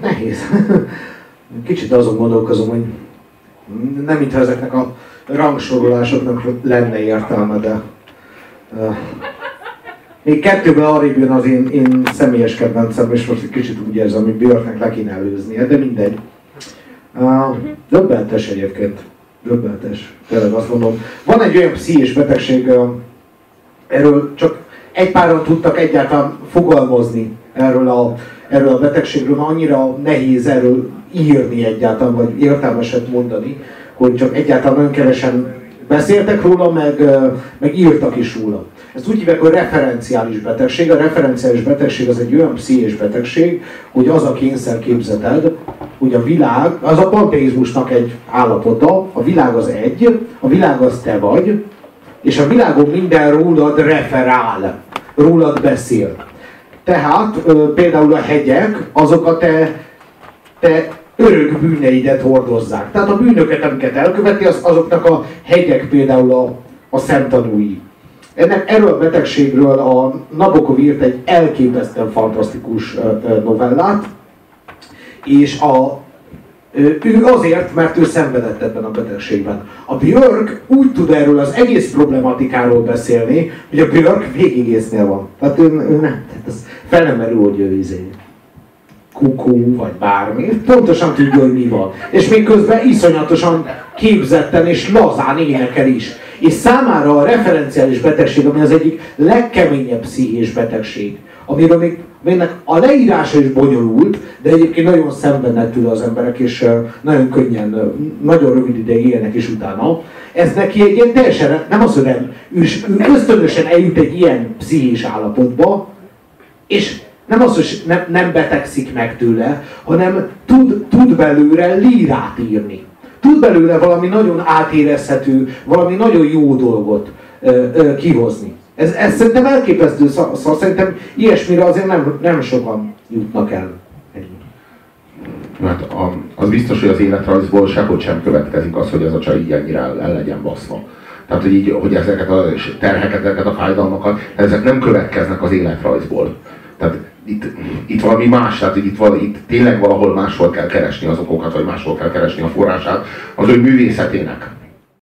Nehéz. Kicsit azon gondolkozom, hogy nem mintha ezeknek a rangsorolásoknak lenne értelme, de még kettőben arrébb jön az én, én személyes kedvencem, és most egy kicsit úgy érzem, hogy Björknek le kéne előznie, de mindegy. Uh, döbbentes egyébként. Döbbentes. Tényleg azt mondom. Van egy olyan pszichés betegség, uh, erről csak egy páran tudtak egyáltalán fogalmazni erről a, erről a betegségről, annyira nehéz erről írni egyáltalán, vagy értelmeset mondani, hogy csak egyáltalán nagyon kevesen beszéltek róla, meg, meg írtak is róla. Ezt úgy hívják, hogy referenciális betegség. A referenciális betegség az egy olyan pszichés betegség, hogy az a kényszerképzeted, hogy a világ, az a panteizmusnak egy állapota, a világ az egy, a világ az te vagy, és a világon minden rólad referál, rólad beszél. Tehát például a hegyek, azok a te, te örök bűneidet hordozzák. Tehát a bűnöket, amiket elköveti, az, azoknak a hegyek például a, a szemtanúi. Ennek, erről a betegségről a Nabokov írt egy elképesztően fantasztikus novellát, és a, ő azért, mert ő szenvedett ebben a betegségben. A Björk úgy tud erről az egész problematikáról beszélni, hogy a Björk végigésznél van. Tehát ő, ő nem, tehát ez fel nem merül, hogy ő izé kukú, vagy bármi, pontosan tudja, hogy mi van. És még közben iszonyatosan képzetten és lazán énekel is. És számára a referenciális betegség, ami az egyik legkeményebb pszichés betegség, amiről még aminek a leírása is bonyolult, de egyébként nagyon szenvednek tőle az emberek, és nagyon könnyen, nagyon rövid ideig élnek is utána. Ez neki egy ilyen teljesen, nem az, hogy nem, ő, ő ösztönösen eljut egy ilyen pszichés állapotba, és nem az, hogy nem, nem betegszik meg tőle, hanem tud, tud belőle lírát írni. Tud belőle valami nagyon átérezhető, valami nagyon jó dolgot ö, ö, kihozni. Ez, ez szerintem elképesztő, szóval szerintem ilyesmire azért nem, nem sokan jutnak el. Hát az biztos, hogy az életrajzból sehogy sem következik az, hogy az a csaj így ennyire el, el legyen baszva. Tehát, hogy, így, hogy ezeket a terheket, ezeket a fájdalmakat, ezek nem következnek az életrajzból. Tehát itt, itt valami más, tehát itt, val, itt tényleg valahol máshol kell keresni az okokat, vagy máshol kell keresni a forrását az ő művészetének.